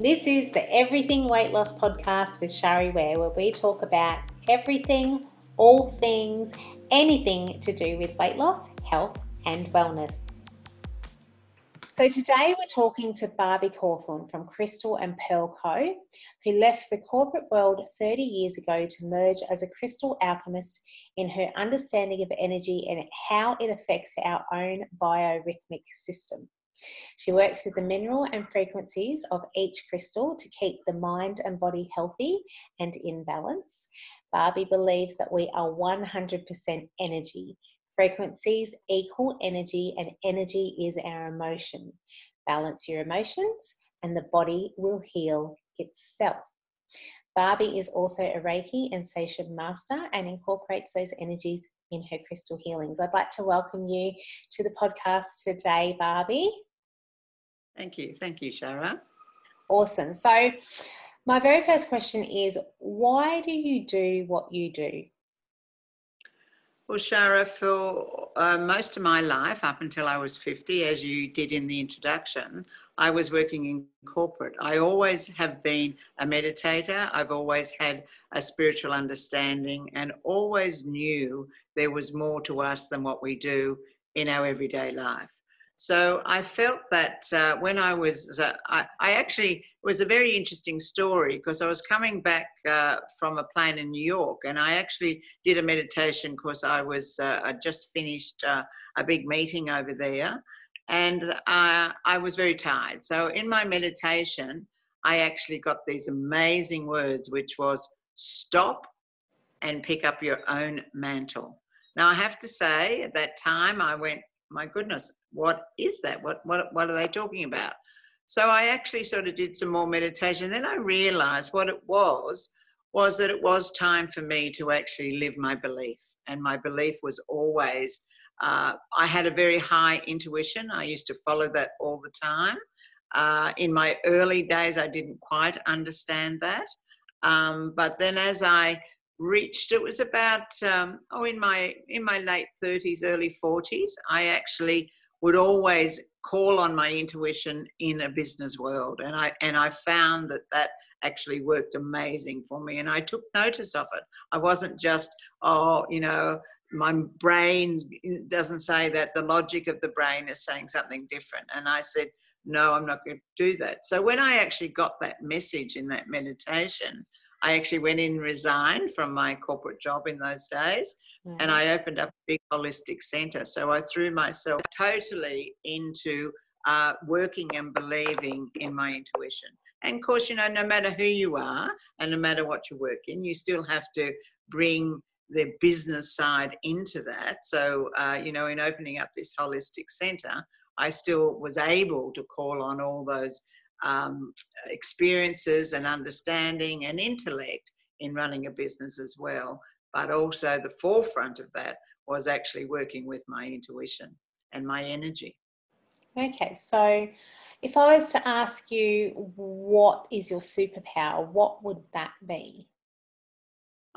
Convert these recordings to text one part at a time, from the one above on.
This is the Everything Weight Loss podcast with Shari Ware, where we talk about everything, all things, anything to do with weight loss, health, and wellness. So today we're talking to Barbie Cawthorne from Crystal and Pearl Co., who left the corporate world 30 years ago to merge as a crystal alchemist in her understanding of energy and how it affects our own biorhythmic system. She works with the mineral and frequencies of each crystal to keep the mind and body healthy and in balance. Barbie believes that we are 100% energy. Frequencies equal energy, and energy is our emotion. Balance your emotions, and the body will heal itself. Barbie is also a Reiki and Seichem master and incorporates those energies in her crystal healings. I'd like to welcome you to the podcast today, Barbie. Thank you. Thank you, Shara. Awesome. So, my very first question is why do you do what you do? Well, Shara, for uh, most of my life, up until I was 50, as you did in the introduction, I was working in corporate. I always have been a meditator. I've always had a spiritual understanding and always knew there was more to us than what we do in our everyday life. So I felt that uh, when I was, uh, I, I, actually, was a very interesting story because I was coming back uh, from a plane in New York and I actually did a meditation because I was, uh, I just finished uh, a big meeting over there and uh, I was very tired. So in my meditation, I actually got these amazing words, which was stop and pick up your own mantle. Now I have to say, at that time, I went, my goodness, what is that? What, what, what are they talking about? So I actually sort of did some more meditation. Then I realized what it was was that it was time for me to actually live my belief. And my belief was always, uh, I had a very high intuition. I used to follow that all the time. Uh, in my early days, I didn't quite understand that. Um, but then as I reached. It was about um, oh in my in my late 30s early 40s i actually would always call on my intuition in a business world and i and i found that that actually worked amazing for me and i took notice of it. I wasn't just oh you know my brain doesn't say that the logic of the brain is saying something different and i said no i'm not going to do that. So when i actually got that message in that meditation I actually went in and resigned from my corporate job in those days mm-hmm. and I opened up a big holistic center. So I threw myself totally into uh, working and believing in my intuition. And of course, you know, no matter who you are and no matter what you work in, you still have to bring the business side into that. So, uh, you know, in opening up this holistic center, I still was able to call on all those um, experiences and understanding and intellect in running a business as well. But also, the forefront of that was actually working with my intuition and my energy. Okay, so if I was to ask you what is your superpower, what would that be?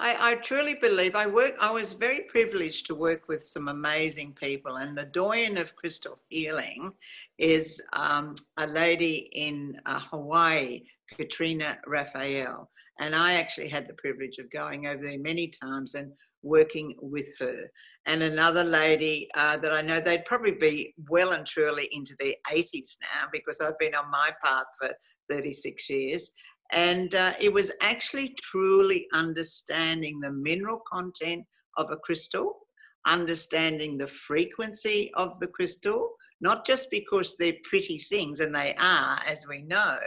I, I, truly believe I work. I was very privileged to work with some amazing people, and the doyen of crystal healing is um, a lady in uh, Hawaii, Katrina Raphaell, and I actually had the privilege of going over there many times and working with her. And another lady uh, that I know they'd probably be well and truly into their 80s now because I've been on my path for 36 years. And uh, it was actually truly understanding the mineral content of a crystal, understanding the frequency of the crystal, not just because they're pretty things, and they are, as we know,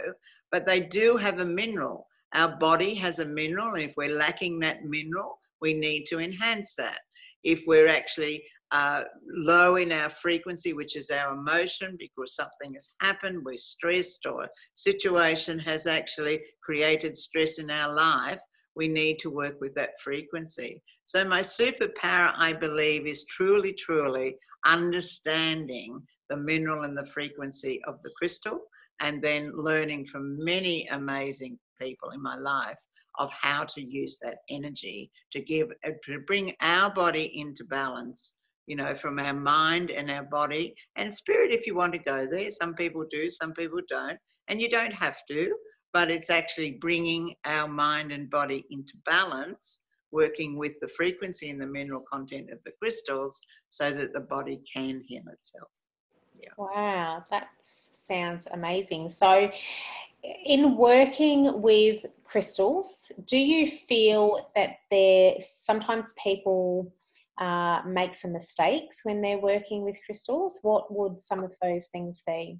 but they do have a mineral. Our body has a mineral, and if we're lacking that mineral, we need to enhance that. If we're actually uh, low in our frequency, which is our emotion, because something has happened, we're stressed, or a situation has actually created stress in our life, we need to work with that frequency. So, my superpower, I believe, is truly, truly understanding the mineral and the frequency of the crystal, and then learning from many amazing people in my life of how to use that energy to give to bring our body into balance you know, from our mind and our body and spirit if you want to go there. Some people do, some people don't. And you don't have to, but it's actually bringing our mind and body into balance, working with the frequency and the mineral content of the crystals so that the body can heal itself. Yeah. Wow, that sounds amazing. So, in working with crystals, do you feel that there sometimes people uh, make some mistakes when they're working with crystals? What would some of those things be?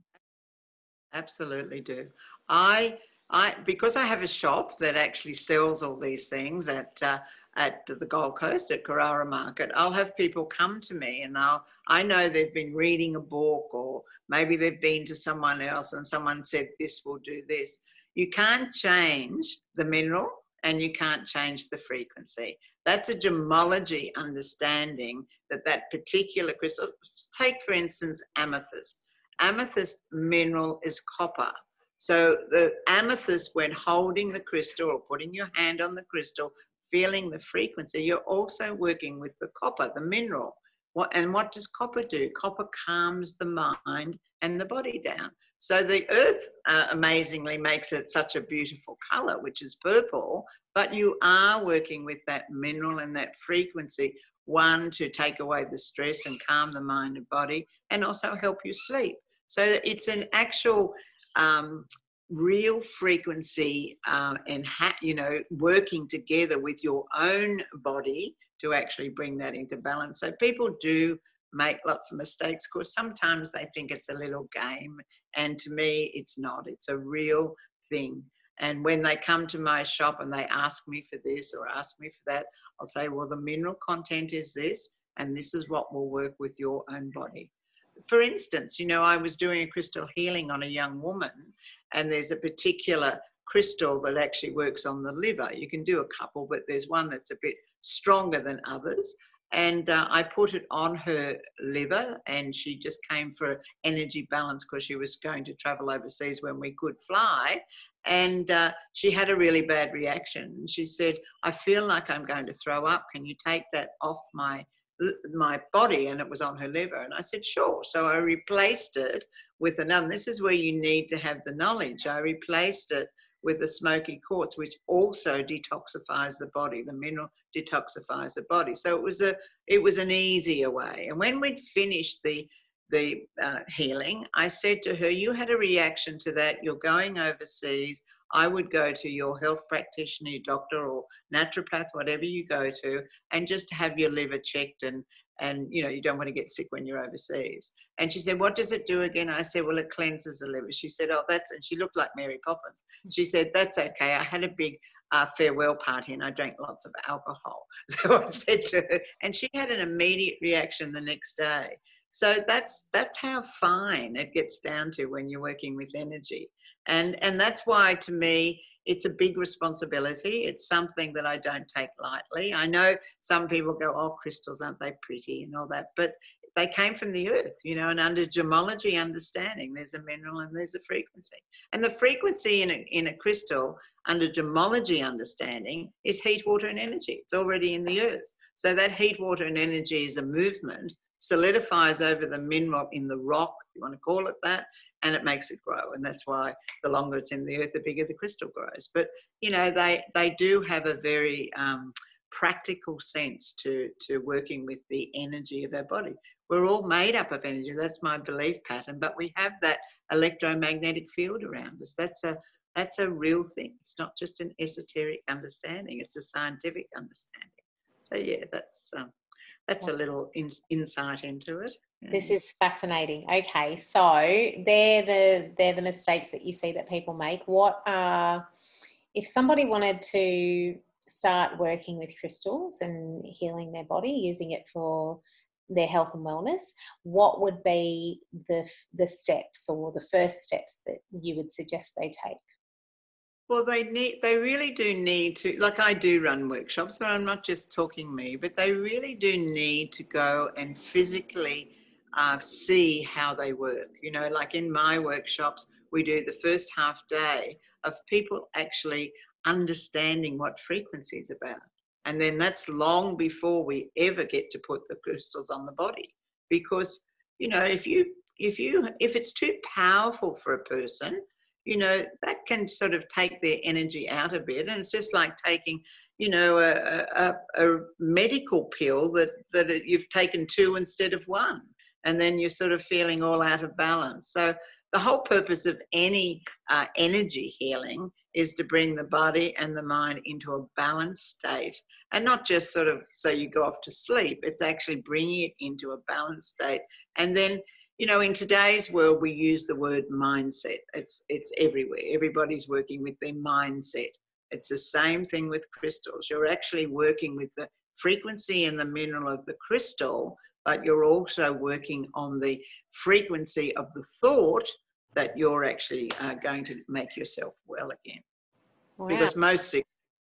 Absolutely do. I I because I have a shop that actually sells all these things at uh, at the Gold Coast at Carrara Market, I'll have people come to me and I'll, I know they've been reading a book or maybe they've been to someone else and someone said this will do this. You can't change the mineral and you can't change the frequency. That's a gemology understanding that that particular crystal, take for instance amethyst. Amethyst mineral is copper. So the amethyst, when holding the crystal or putting your hand on the crystal, feeling the frequency, you're also working with the copper, the mineral. What, and what does copper do? Copper calms the mind and the body down. So the earth uh, amazingly makes it such a beautiful color, which is purple, but you are working with that mineral and that frequency, one to take away the stress and calm the mind and body, and also help you sleep. So it's an actual um, real frequency um, and ha- you know working together with your own body to actually bring that into balance so people do make lots of mistakes because sometimes they think it's a little game and to me it's not it's a real thing and when they come to my shop and they ask me for this or ask me for that i'll say well the mineral content is this and this is what will work with your own body for instance, you know, I was doing a crystal healing on a young woman, and there's a particular crystal that actually works on the liver. You can do a couple, but there's one that's a bit stronger than others. And uh, I put it on her liver, and she just came for energy balance because she was going to travel overseas when we could fly. And uh, she had a really bad reaction. She said, I feel like I'm going to throw up. Can you take that off my my body and it was on her liver and i said sure so i replaced it with another this is where you need to have the knowledge i replaced it with the smoky quartz which also detoxifies the body the mineral detoxifies the body. So it was a it was an easier way. And when we'd finished the the uh, healing i said to her you had a reaction to that. You're going overseas. I would go to your health practitioner, your doctor, or naturopath, whatever you go to, and just have your liver checked and and you know you don't want to get sick when you're overseas. And she said what does it do again? I said well it cleanses the liver. She said oh that's and she looked like mary poppins. She said that's okay. I had a big uh, farewell party and i drank lots of alcohol. So i said to her and she had an immediate reaction the next day. So that's that's how fine it gets down to when you're working with energy. And and that's why to me it's a big responsibility. It's something that i don't take lightly. I know some people go oh crystals aren't they pretty? and all that but they came from the earth you know and under gemology understanding there's a mineral and there's a frequency. And the frequency in a, in a crystal under gemology understanding is heat water and energy. It's already in the earth. So that heat water and energy is a movement solidifies over the mineral in the rock, if you want to call it that, and it makes it grow. And that's why the longer it's in the earth, the bigger the crystal grows. But you know, they they do have a very um, practical sense to to working with the energy of our body. We're all made up of energy. That's my belief pattern. But we have that electromagnetic field around us. That's a that's a real thing. It's not just an esoteric understanding. It's a scientific understanding. So yeah, that's um, that's a little in, insight into it. This is fascinating. Okay, so they're the they're the mistakes that you see that people make. What are if somebody wanted to start working with crystals and healing their body, using it for their health and wellness, what would be the the steps or the first steps that you would suggest they take? Well, they need, they really do need to, like I do run workshops, but I'm not just talking me, but they really do need to go and physically uh, see how they work. You know, like in my workshops, we do the first half day of people actually understanding what frequency is about. And then that's long before we ever get to put the crystals on the body. Because, you know, if you, if you, if it's too powerful for a person, you know, that can sort of take their energy out a bit. And it's just like taking, you know, a, a, a medical pill that, that you've taken two instead of one. And then you're sort of feeling all out of balance. So the whole purpose of any uh, energy healing is to bring the body and the mind into a balanced state and not just sort of so you go off to sleep it's actually bringing it into a balanced state and then you know in today's world we use the word mindset it's it's everywhere everybody's working with their mindset it's the same thing with crystals you're actually working with the frequency and the mineral of the crystal but you're also working on the frequency of the thought that you're actually uh, going to make yourself well again. Wow. Because most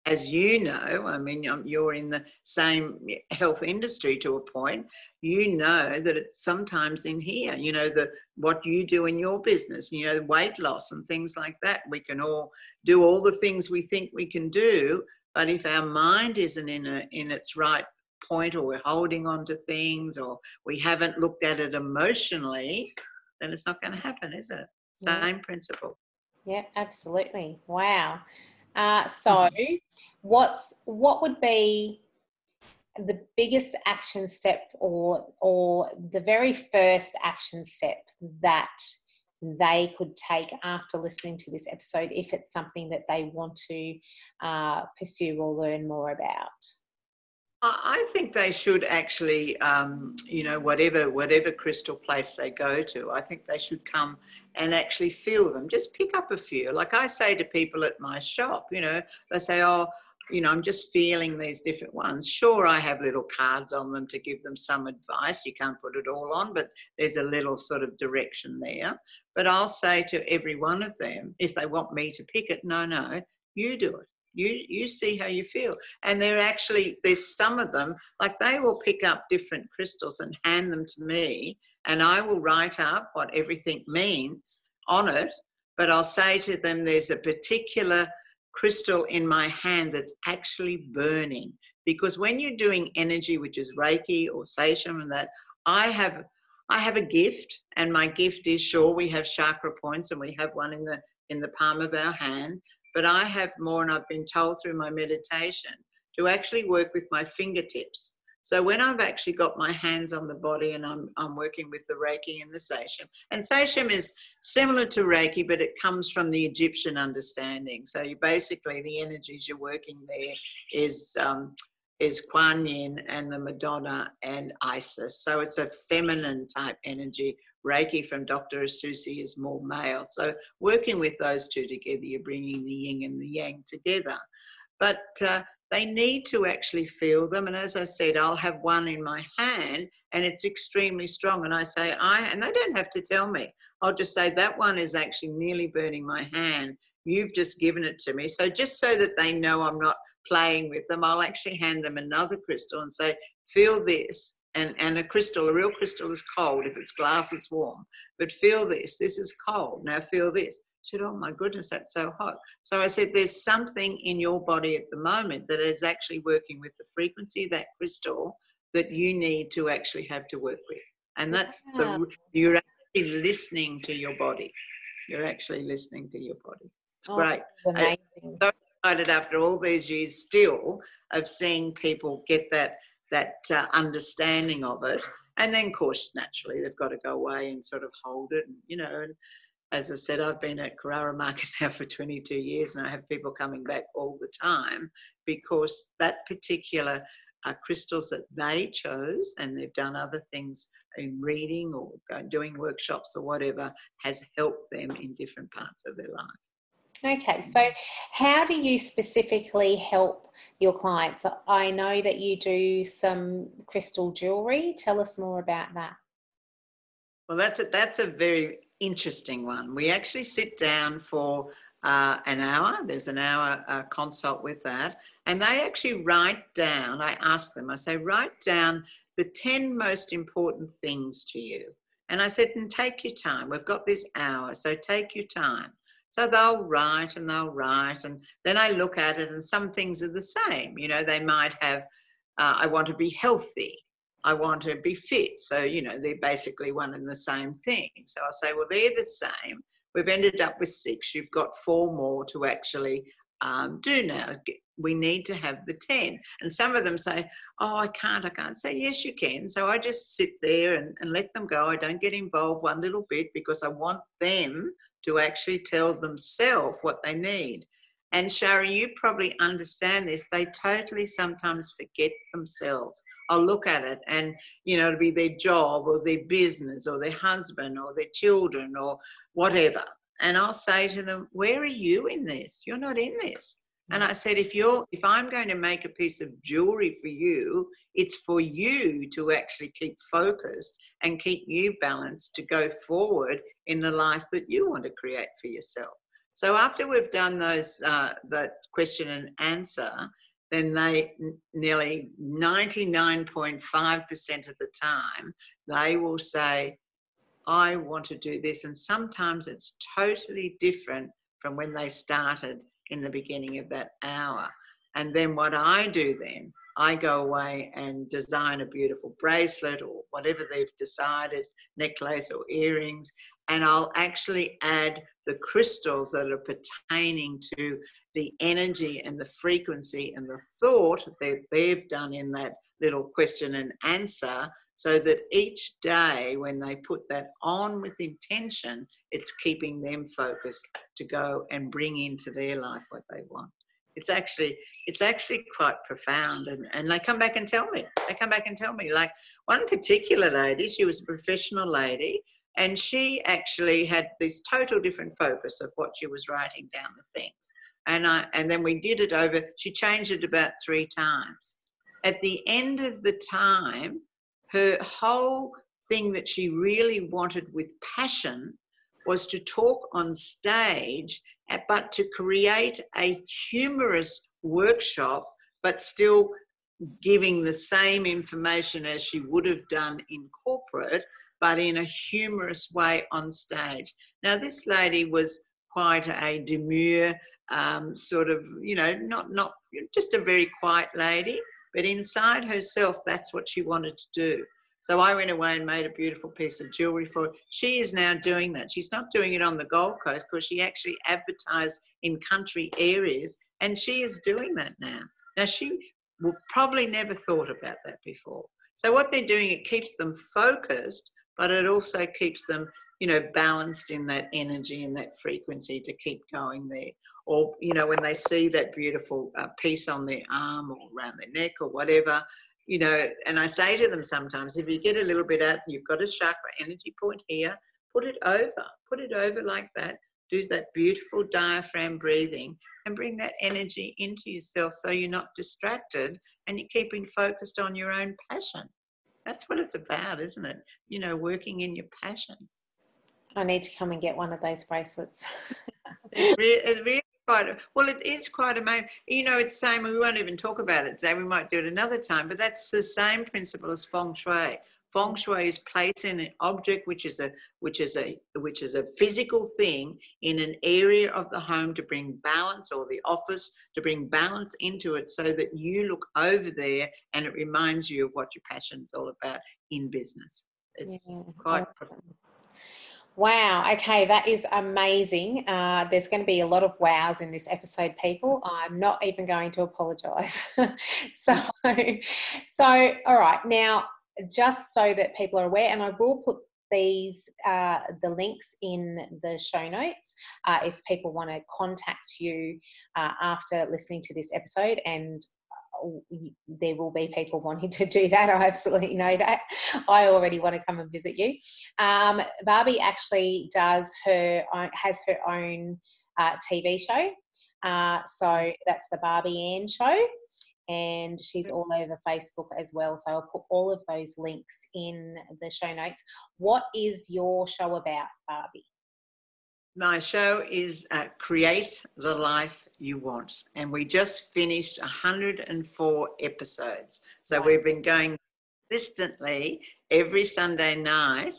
as you know, I mean, um, you're in the same health industry to a point. You know that it's sometimes in here. You know the what you do in your business. You know weight loss and things like that. We can all do all the things we think we can do, but if our mind isn't in a in its right point, or we're holding on to things, or we haven't looked at it emotionally, then it's not going to happen, is it? Same yeah. principle. Yeah, absolutely. Wow. Uh, so, mm-hmm. what's what would be the biggest action step, or or the very first action step that they could take after listening to this episode, if it's something that they want to uh, pursue or learn more about? I think they should actually, um, you know, whatever whatever crystal place they go to, I think they should come and actually feel them. Just pick up a few. Like I say to people at my shop, you know, they say, "Oh, you know, I'm just feeling these different ones." Sure, I have little cards on them to give them some advice. You can't put it all on, but there's a little sort of direction there. But I'll say to every one of them, if they want me to pick it, no, no, you do it you you see how you feel and they're actually there's some of them like they will pick up different crystals and hand them to me and i will write up what everything means on it but i'll say to them there's a particular crystal in my hand that's actually burning because when you're doing energy which is reiki or Seichem and that i have i have a gift and my gift is sure we have chakra points and we have one in the in the palm of our hand but I have more, and I've been told through my meditation to actually work with my fingertips. So when I've actually got my hands on the body and I'm, I'm working with the Reiki and the Seichem, and Seichem is similar to Reiki, but it comes from the Egyptian understanding. So you basically, the energies you're working there is, um, is Kuan Yin and the Madonna and Isis. So it's a feminine type energy Reiki from Dr. Usui is more male. So working with those two together, you're bringing the yin and the yang together. But uh, they need to actually feel them. And as I said, I'll have one in my hand and it's extremely strong. And I say, I, and they don't have to tell me. I'll just say, that one is actually nearly burning my hand. You've just given it to me. So just so that they know I'm not playing with them, I'll actually hand them another crystal and say, feel this and, and a crystal, a real crystal is cold. If it's glass, it's warm. But feel this, this is cold. Now feel this. Said, Oh my goodness, that's so hot. So I said, There's something in your body at the moment that is actually working with the frequency of that crystal that you need to actually have to work with. And that's yeah. the, you're actually listening to your body. You're actually listening to your body. It's oh, great. Amazing. I'm so excited after all these years still of seeing people get that that uh, understanding of it. And then, of course, naturally, they've got to go away and sort of hold it. And, you know, and as I said, I've been at Carrara Market now for 22 years, and I have people coming back all the time because that particular uh, crystals that they chose, and they've done other things in reading or doing workshops or whatever, has helped them in different parts of their life. Okay, so how do you specifically help your clients? I know that you do some crystal jewelry. Tell us more about that. Well, that's a, that's a very interesting one. We actually sit down for uh, an hour. There's an hour uh, consult with that. And they actually write down, I ask them, I say, write down the 10 most important things to you. And I said, and take your time. We've got this hour, so take your time. So they'll write and they'll write, and then I look at it, and some things are the same. You know, they might have, uh, I want to be healthy, I want to be fit. So, you know, they're basically one and the same thing. So I'll say, well, they're the same. we've ended up with six. You've got four more to actually um, do now. We need to have the 10. And some of them say, Oh, I can't, I can't. Say, Yes, you can. So I just sit there and, and let them go. I don't get involved one little bit because I want them to actually tell themselves what they need. And Shari, you probably understand this. They totally sometimes forget themselves. I'll look at it and, you know, it'll be their job or their business or their husband or their children or whatever. And I'll say to them, Where are you in this? You're not in this. And I said, if you're if I'm going to make a piece of jewelry for you, it's for you to actually keep focused and keep you balanced to go forward in the life that you want to create for yourself. So after we've done those uh, that question and answer, then they nearly 99.5% of the time they will say, I want to do this. And sometimes it's totally different from when they started in the beginning of that hour. And then what I do then, I go away and design a beautiful bracelet or whatever they've decided, necklace or earrings, and I'll actually add the crystals that are pertaining to the energy and the frequency and the thought that they've done in that little question and answer so that each day when they put that on with intention it's keeping them focused to go and bring into their life what they want. It's actually it's actually quite profound and, and they come back and tell me. They come back and tell me like one particular lady she was a professional lady and she actually had this total different focus of what she was writing down the things. And i and then we did it over she changed it about three times. At the end of the time her whole thing that she really wanted with passion was to talk on stage eh, but to create a humorous workshop but still giving the same information as she would have done in corporate but in a humorous way on stage. Now, this lady was quite a demure, um, sort of, you know, not not just a very quiet lady, but inside herself, that's what she wanted to do. So I went away and made a beautiful piece of jewelry for her. She is now doing that. She's not doing it on the Gold Coast because she actually advertised in country areas, and she is doing that now. Now she will probably never thought about that before. So what they're doing, it keeps them focused but it also keeps them you know balanced in that energy and that frequency to keep going there. Or you know when they see that beautiful uh, piece on their arm or around their neck or whatever you know and i say to them sometimes if you get a little bit out you've got a chakra energy point here put it over put it over like that do that beautiful diaphragm breathing and bring that energy into yourself so you're not distracted and you're keeping focused on your own passion that's what it's about, isn't it? You know, working in your passion. I need to come and get one of those bracelets. it's, really, quite well. It is quite amazing. You know, it's same. We won't even talk about it today. We might do it another time. But that's the same principle as feng shui. Feng Shui is placing an object which is a which is a which is a physical thing in an area of the home to bring balance or the office to bring balance into it so that you look over there and it reminds you of what your passion is all about in business. It's yeah, quite awesome. Wow. Okay, that is amazing. Uh, there's going to be a lot of wows in this episode, people. I'm not even going to apologise. so, so all right. Now, just so that people are aware, and I will put these uh, the links in the show notes uh, if people want to contact you uh, after listening to this episode and uh, there will be people wanting to do that. I absolutely know that. I already want to come and visit you. Um, Barbie actually does her own, has her own uh, TV show. Uh, so that's the Barbie Ann show and she's all over Facebook as well. So I'll put all of those links in the show notes. What is your show about, Barbie? My show is uh, Create the Life You Want, and we just finished 104 episodes. So we've been going consistently every Sunday night.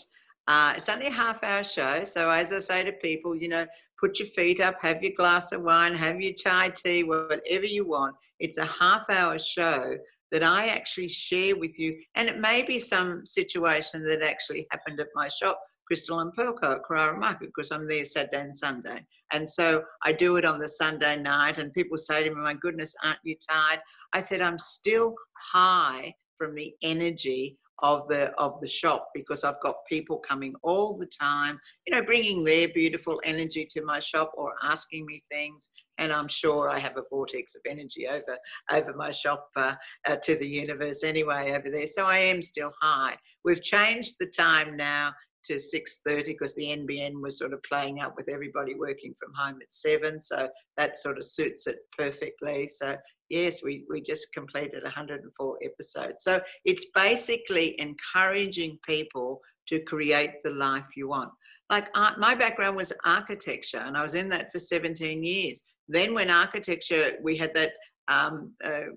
Uh, it's only a half hour show. So, as I say to people, you know, put your feet up, have your glass of wine, have your chai tea, whatever you want. It's a half hour show that I actually share with you. And it may be some situation that actually happened at my shop, Crystal and Pearlco at Carrara Market because I'm there Saturday and Sunday. And so I do it on the Sunday night, and people say to me, My goodness, aren't you tired? I said, I'm still high from the energy of the of the shop because I've got people coming all the time, you know, bringing their beautiful energy to my shop or asking me things, and I'm sure I have a vortex of energy over over my shop uh, uh, to the universe anyway over there. So I am still high. We've changed the time now to 6.30 because the NBN was sort of playing up with everybody working from home at 7 so that sort of suits it perfectly. So yes we, we just completed 104 episodes. So it's basically encouraging people to create the life you want. Like art, my background was architecture and i was in that for 17 years. Then when architecture we had that um, uh,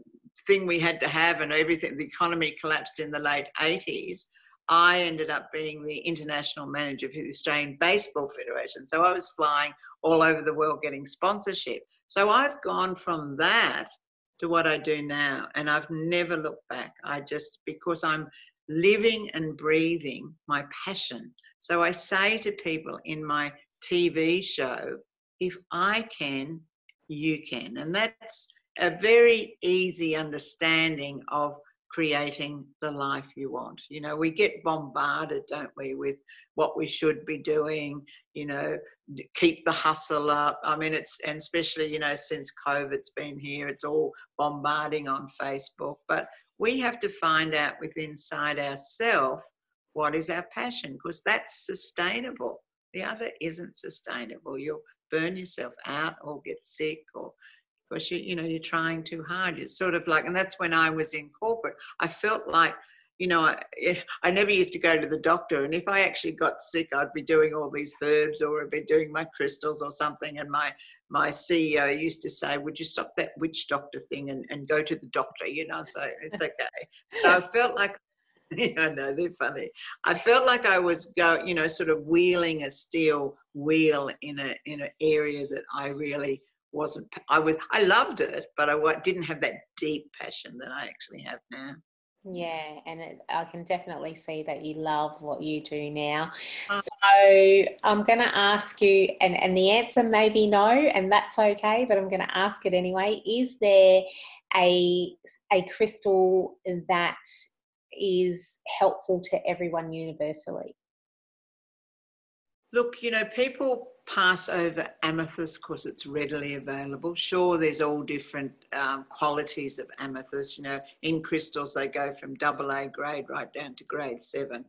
thing we had to have and everything the economy collapsed in the late 80s I ended up being the international manager for the Australian Baseball Federation. So I was flying all over the world getting sponsorship. So I've gone from that to what I do now, and I've never looked back. I just, because I'm living and breathing my passion. So I say to people in my TV show, if I can, you can. And that's a very easy understanding of creating the life you want. You know, we get bombarded, don't we, with what we should be doing, you know, keep the hustle up. I mean, it's, and especially, you know, since COVID's been here, it's all bombarding on Facebook. But we have to find out within inside ourselves what is our passion, because that's sustainable. The other isn't sustainable. You'll burn yourself out or get sick or because you you know you're trying too hard. It's sort of like, and that's when I was in corporate. I felt like you know, I, I never used to go to the doctor. And if I actually got sick, I'd be doing all these herbs or I'd be doing my crystals or something. And my, my CEO used to say, Would you stop that witch doctor thing and, and go to the doctor? You know, so it's okay. so I felt like, I know, they're funny. I felt like I was go, you know, sort of wheeling a steel wheel in a in an area that I really wasn't i was i loved it but i didn't have that deep passion that i actually have now. Yeah and it, i can definitely see that you love what you do now. Um, so i'm going to ask you and, and the answer may be no and that's okay but i'm going to ask it anyway. Is there a a crystal that is helpful to everyone universally? Look you know people pass over amethyst because it's readily available. Sure, there's all different um, qualities of amethyst. You know, in crystals they go from double A grade right down to grade seven.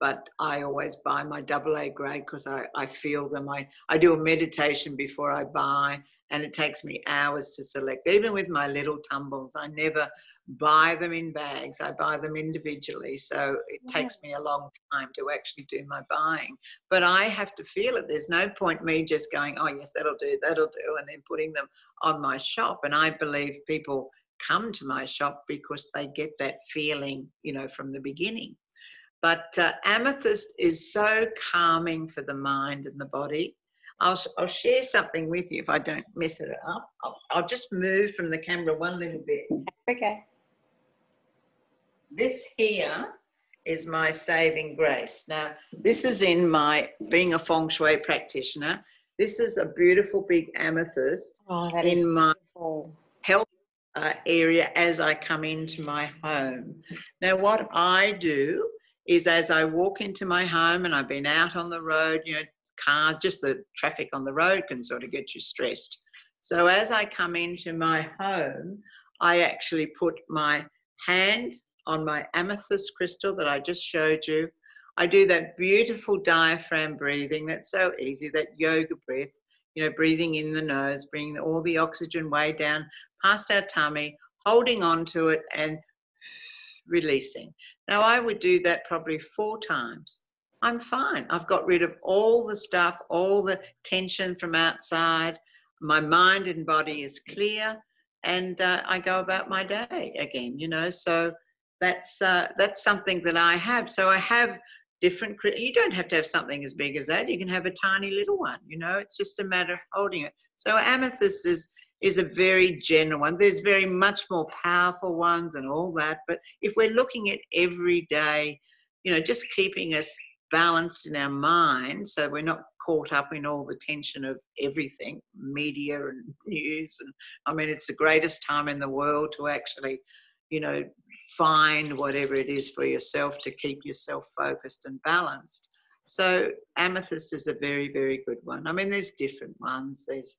But I always buy my double A grade because I, I feel them. I, I do a meditation before I buy, and it takes me hours to select. Even with my little tumbles, I never buy them in bags. I buy them individually. So it yeah. takes me a long time to actually do my buying. But I have to feel it. There's no point me just going, oh, yes, that'll do, that'll do, and then putting them on my shop. And I believe people come to my shop because they get that feeling, you know, from the beginning. But uh, amethyst is so calming for the mind and the body. I'll, I'll share something with you if I don't mess it up. I'll, I'll just move from the camera one little bit. Okay. This here is my saving grace. Now, this is in my being a feng shui practitioner. This is a beautiful big amethyst oh, in my health uh, area as I come into my home. Now, what I do is as I walk into my home and I've been out on the road, you know, cars, just the traffic on the road can sort of get you stressed. So as I come into my home, I actually put my hand on my amethyst crystal that I just showed you. I do that beautiful diaphragm breathing. That's so easy, that yoga breath, you know, breathing in the nose, bringing all the oxygen way down past our tummy, holding on to it and releasing. Now, I would do that probably four times. I'm fine. I've got rid of all the stuff, all the tension from outside. My mind and body is clear, and uh, I go about my day again, you know. So that's uh, that's something that I have. So I have different. You don't have to have something as big as that. You can have a tiny little one. You know, it's just a matter of holding it. So amethyst is is a very general one. There's very much more powerful ones and all that. But if we're looking at every day, you know, just keeping us balanced in our mind so we're not caught up in all the tension of everything media and news and i mean it's the greatest time in the world to actually you know find whatever it is for yourself to keep yourself focused and balanced. So amethyst is a very very good one. I mean there's different ones. There's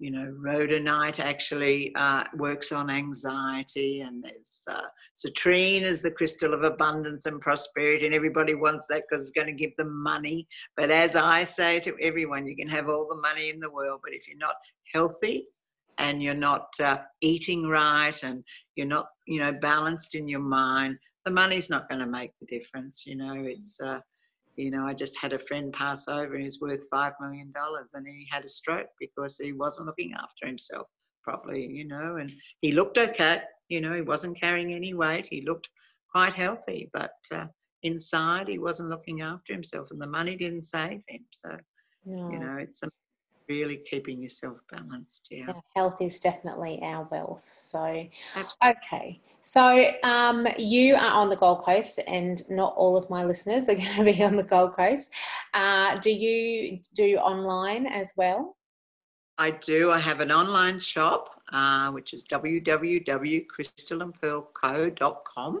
you know, rhodonite actually uh, works on anxiety, and there's uh, citrine is the crystal of abundance and prosperity, and everybody wants that because it's going to give them money. But as I say to everyone, you can have all the money in the world, but if you're not healthy and you're not uh, eating right and you're not, you know, balanced in your mind, the money's not going to make the difference. You know, it's uh, you know, I just had a friend pass over and he's worth $5 million and he had a stroke because he wasn't looking after himself properly, you know, and he looked okay, you know, he wasn't carrying any weight. He looked quite healthy, but uh, inside he wasn't looking after himself and the money didn't save him. So, no. you know, it's a really keeping yourself balanced. Yeah. yeah. Health is definitely our wealth. So, Absolutely. okay. So, um, you are on the Gold Coast, and not all of my listeners are going to be on the Gold Coast. Uh, do you do online as well? I do. I have an online shop, uh, which is www.crystalandpearlco.com.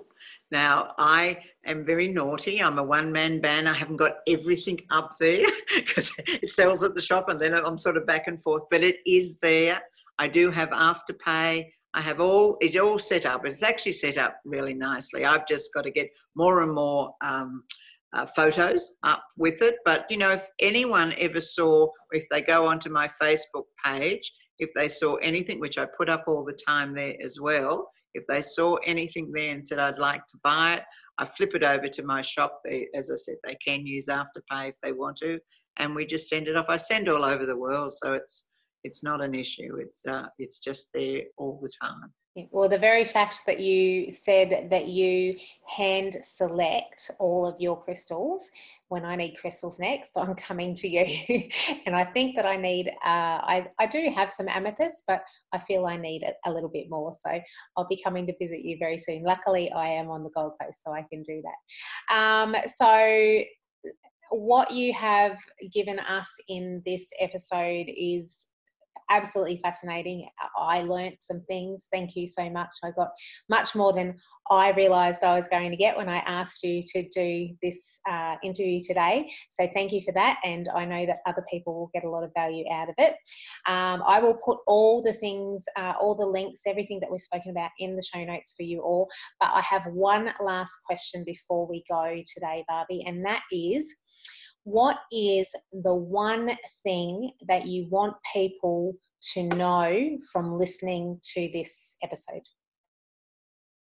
Now, I am very naughty. I'm a one man band. I haven't got everything up there because it sells at the shop and then I'm sort of back and forth, but it is there. I do have afterpay. I have all it's all set up. It's actually set up really nicely. I've just got to get more and more um, uh, photos up with it. But you know, if anyone ever saw, if they go onto my Facebook page, if they saw anything, which I put up all the time there as well, if they saw anything there and said I'd like to buy it, I flip it over to my shop. They, as I said, they can use Afterpay if they want to, and we just send it off. I send all over the world, so it's it's not an issue. It's uh, it's just there all the time. Well, the very fact that you said that you hand select all of your crystals, when I need crystals next, I'm coming to you. and I think that I need, uh, I, I do have some amethyst, but I feel I need a, a, little bit more. So I'll be coming to visit you very soon. Luckily, I am on the Gold Coast, so I can do that. Um, so, what you have given us in this episode is absolutely fascinating. I learnt some things. Thank you so much. I got much more than I realised I was going to get when I asked you to do this uh, interview today. So thank you for that. And I know that other people will get a lot of value out of it. Um, I will put all the things, uh, all the links, everything that we've spoken about in the show notes for you all. But I have one last question before we go today, Barbie, and that is what is the one thing that you want people to know from listening to this episode?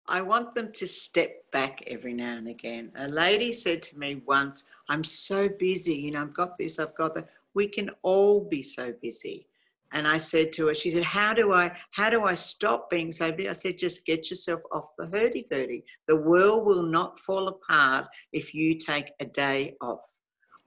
I want them to step back every now and again. A lady said to me once, I'm so busy, you know, I've got this, I've got that. We can all be so busy. And I said to her, she said, How do I how do I stop being so busy? I said, just get yourself off the hurdy-gurdy. The world will not fall apart if you take a day off.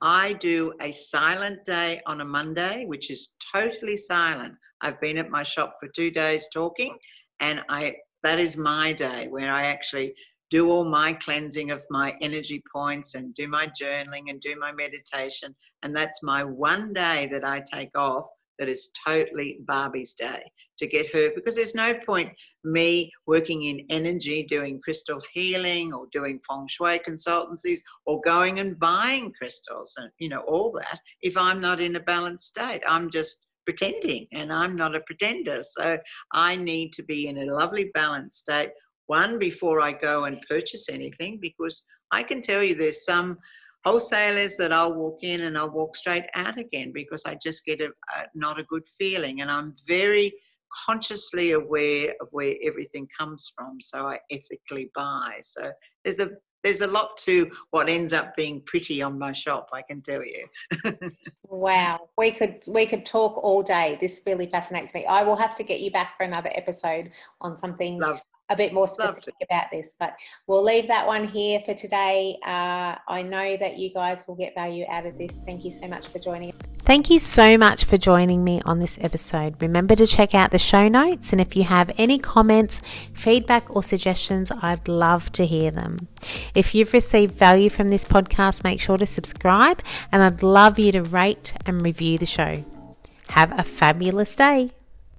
I do a silent day on a Monday, which is totally silent. I've been at my shop for two days talking, and I that is my day where I actually do all my cleansing of my energy points and do my journaling and do my meditation. And that's my one day that I take off that is totally Barbie's day to get her because there's no point me working in energy doing crystal healing or doing feng shui consultancies or going and buying crystals and you know all that if I'm not in a balanced state. I'm just pretending and I'm not a pretender. So I need to be in a lovely balanced state one before I go and purchase anything because I can tell you there's some wholesalers that I'll walk in and I'll walk straight out again because I just get a, a, not a good feeling. And I'm very consciously aware of where everything comes from. So I ethically buy. So there's a there's a lot to what ends up being pretty on my shop i can tell you wow we could we could talk all day this really fascinates me i will have to get you back for another episode on something Love a bit more specific about this, but we'll leave that one here for today. Uh, I know that you guys will get value out of this. Thank you so much for joining. us. Thank you so much for joining me on this episode. Remember to check out the show notes, and if you have any comments, feedback, or suggestions, I'd love to hear them. If you've received value from this podcast, make sure to subscribe, and I'd love you to rate and review the show. Have a fabulous day.